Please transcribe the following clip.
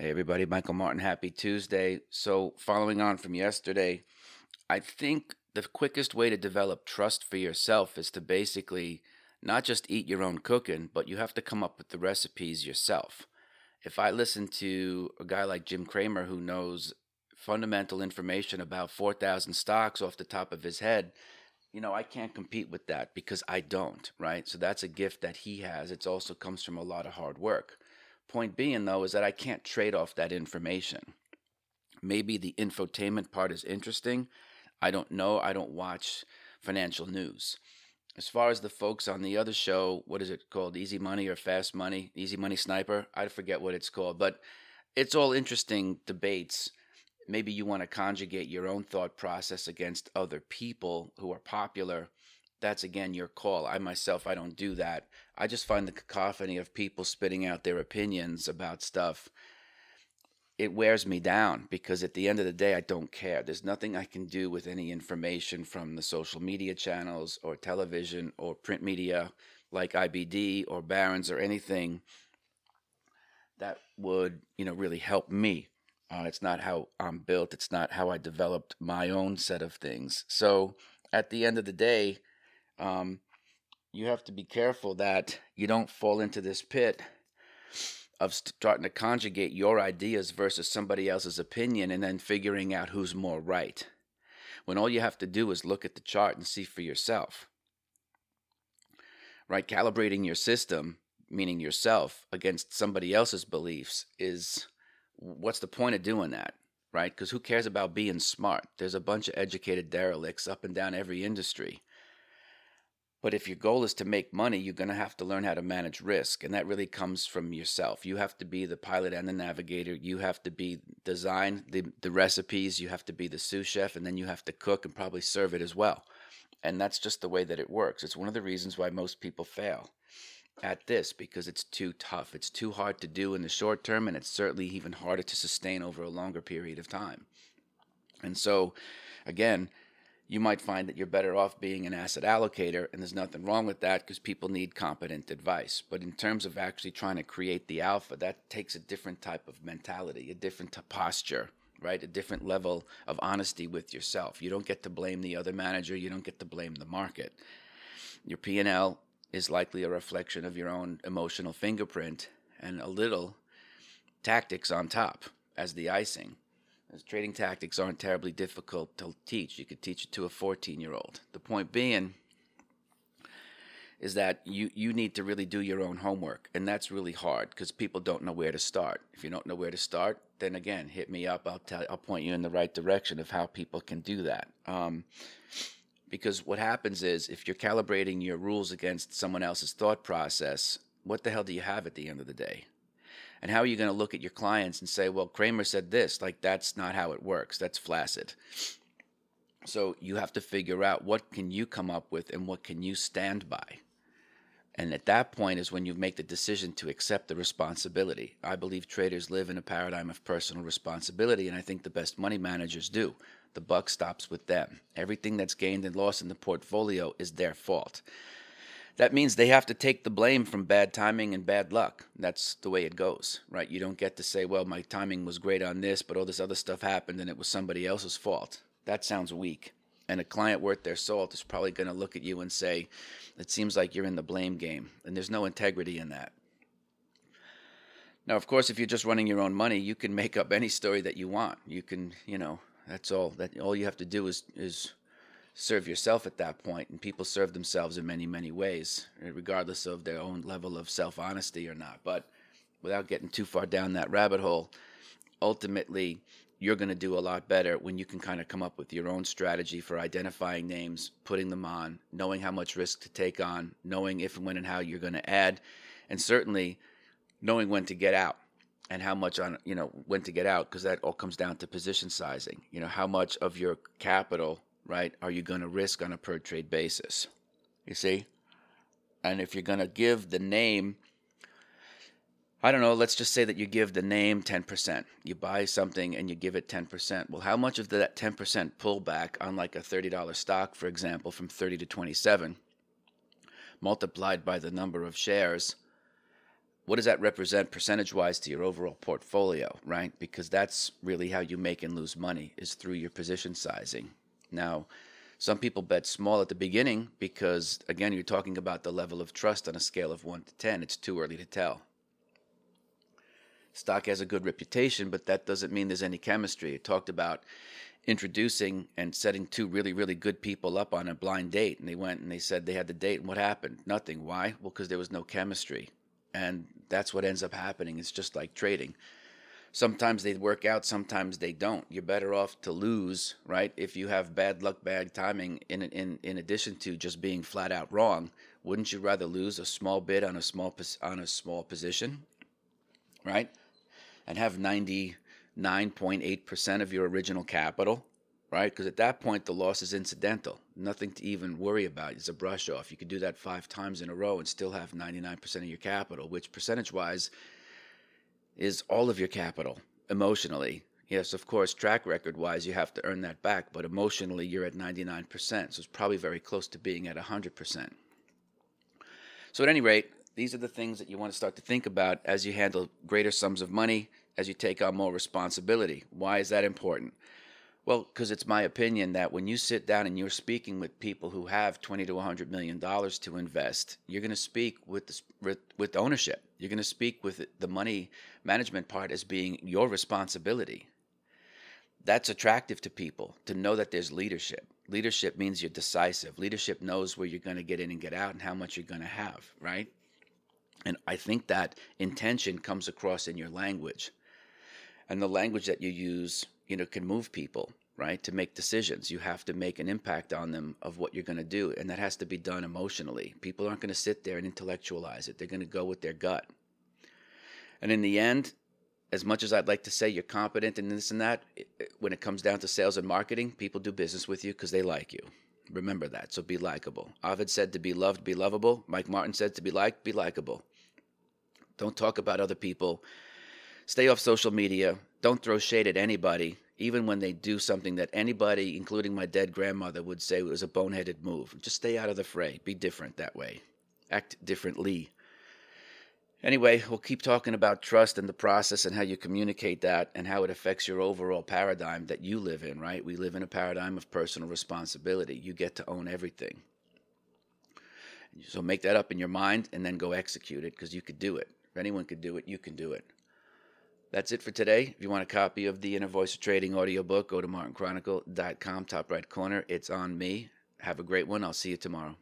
Hey, everybody, Michael Martin, happy Tuesday. So, following on from yesterday, I think the quickest way to develop trust for yourself is to basically not just eat your own cooking, but you have to come up with the recipes yourself. If I listen to a guy like Jim Cramer who knows fundamental information about 4,000 stocks off the top of his head, you know, I can't compete with that because I don't, right? So that's a gift that he has. It also comes from a lot of hard work. Point being, though, is that I can't trade off that information. Maybe the infotainment part is interesting. I don't know. I don't watch financial news. As far as the folks on the other show, what is it called? Easy Money or Fast Money? Easy Money Sniper? I forget what it's called, but it's all interesting debates. Maybe you want to conjugate your own thought process against other people who are popular that's again your call. I myself, I don't do that. I just find the cacophony of people spitting out their opinions about stuff. It wears me down because at the end of the day, I don't care. There's nothing I can do with any information from the social media channels or television or print media like IBD or Barron's or anything that would, you know, really help me. Uh, it's not how I'm built. It's not how I developed my own set of things. So at the end of the day, um, you have to be careful that you don't fall into this pit of starting to conjugate your ideas versus somebody else's opinion and then figuring out who's more right. When all you have to do is look at the chart and see for yourself. Right? Calibrating your system, meaning yourself, against somebody else's beliefs is what's the point of doing that? Right? Because who cares about being smart? There's a bunch of educated derelicts up and down every industry but if your goal is to make money, you're going to have to learn how to manage risk. And that really comes from yourself. You have to be the pilot and the navigator. You have to be design the, the recipes. You have to be the sous chef. And then you have to cook and probably serve it as well. And that's just the way that it works. It's one of the reasons why most people fail at this because it's too tough. It's too hard to do in the short term. And it's certainly even harder to sustain over a longer period of time. And so, again, you might find that you're better off being an asset allocator, and there's nothing wrong with that because people need competent advice. But in terms of actually trying to create the alpha, that takes a different type of mentality, a different posture, right? A different level of honesty with yourself. You don't get to blame the other manager, you don't get to blame the market. Your P&L is likely a reflection of your own emotional fingerprint and a little tactics on top as the icing. As trading tactics aren't terribly difficult to teach. You could teach it to a 14 year old. The point being is that you, you need to really do your own homework. And that's really hard because people don't know where to start. If you don't know where to start, then again, hit me up. I'll, tell, I'll point you in the right direction of how people can do that. Um, because what happens is if you're calibrating your rules against someone else's thought process, what the hell do you have at the end of the day? And how are you going to look at your clients and say, well, Cramer said this? Like, that's not how it works. That's flaccid. So you have to figure out what can you come up with and what can you stand by. And at that point is when you make the decision to accept the responsibility. I believe traders live in a paradigm of personal responsibility, and I think the best money managers do. The buck stops with them. Everything that's gained and lost in the portfolio is their fault that means they have to take the blame from bad timing and bad luck. That's the way it goes, right? You don't get to say, well, my timing was great on this, but all this other stuff happened and it was somebody else's fault. That sounds weak. And a client worth their salt is probably going to look at you and say, it seems like you're in the blame game. And there's no integrity in that. Now, of course, if you're just running your own money, you can make up any story that you want. You can, you know, that's all. That all you have to do is is serve yourself at that point and people serve themselves in many many ways regardless of their own level of self-honesty or not. But without getting too far down that rabbit hole ultimately you're going to do a lot better when you can kind of come up with your own strategy for identifying names putting them on knowing how much risk to take on knowing if and when and how you're going to add and certainly knowing when to get out and how much on you know when to get out because that all comes down to position sizing. You know how much of your capital right, are you going to risk on a per trade basis? You see? And if you're going to give the name, I don't know, let's just say that you give the name 10%. You buy something and you give it 10%. Well, how much of that 10% pullback on like a $30 stock, for example, from 30 to 27, multiplied by the number of shares, what does that represent percentage wise to your overall portfolio, right? Because that's really how you make and lose money is through your position sizing. Now, some people bet small at the beginning because, again, you're talking about the level of trust on a scale of 1 to 10. It's too early to tell. Stock has a good reputation, but that doesn't mean there's any chemistry. It talked about introducing and setting two really, really good people up on a blind date. And they went and they said they had the date. And what happened? Nothing. Why? Well, because there was no chemistry. And that's what ends up happening. It's just like trading. Sometimes they work out, sometimes they don't. You're better off to lose, right? If you have bad luck, bad timing, in in in addition to just being flat out wrong, wouldn't you rather lose a small bit on a small on a small position, right? And have 99.8% of your original capital, right? Because at that point, the loss is incidental. Nothing to even worry about. It's a brush off. You could do that five times in a row and still have 99% of your capital, which percentage wise is all of your capital emotionally. Yes, of course, track record wise, you have to earn that back, but emotionally, you're at 99%. So it's probably very close to being at 100%. So, at any rate, these are the things that you want to start to think about as you handle greater sums of money, as you take on more responsibility. Why is that important? Well, because it's my opinion that when you sit down and you're speaking with people who have 20 to 100 million dollars to invest, you're going to speak with, the, with with ownership. You're going to speak with the money management part as being your responsibility. That's attractive to people to know that there's leadership. Leadership means you're decisive. Leadership knows where you're going to get in and get out and how much you're going to have, right? And I think that intention comes across in your language. And the language that you use you know can move people right to make decisions. You have to make an impact on them of what you're going to do and that has to be done emotionally. People aren't going to sit there and intellectualize it. They're going to go with their gut. And in the end as much as i'd like to say you're competent in this and that when it comes down to sales and marketing people do business with you because they like you. Remember that so be likable. Ovid said to be loved be lovable. Mike martin said to be liked be likable. Don't talk about other people. Stay off social media. Don't throw shade at anybody, even when they do something that anybody, including my dead grandmother, would say was a boneheaded move. Just stay out of the fray. Be different that way. Act differently. Anyway, we'll keep talking about trust and the process and how you communicate that and how it affects your overall paradigm that you live in, right? We live in a paradigm of personal responsibility. You get to own everything. So make that up in your mind and then go execute it because you could do it. If anyone could do it, you can do it. That's it for today. If you want a copy of the Inner Voice of Trading audiobook, go to martinkronicle.com, top right corner. It's on me. Have a great one. I'll see you tomorrow.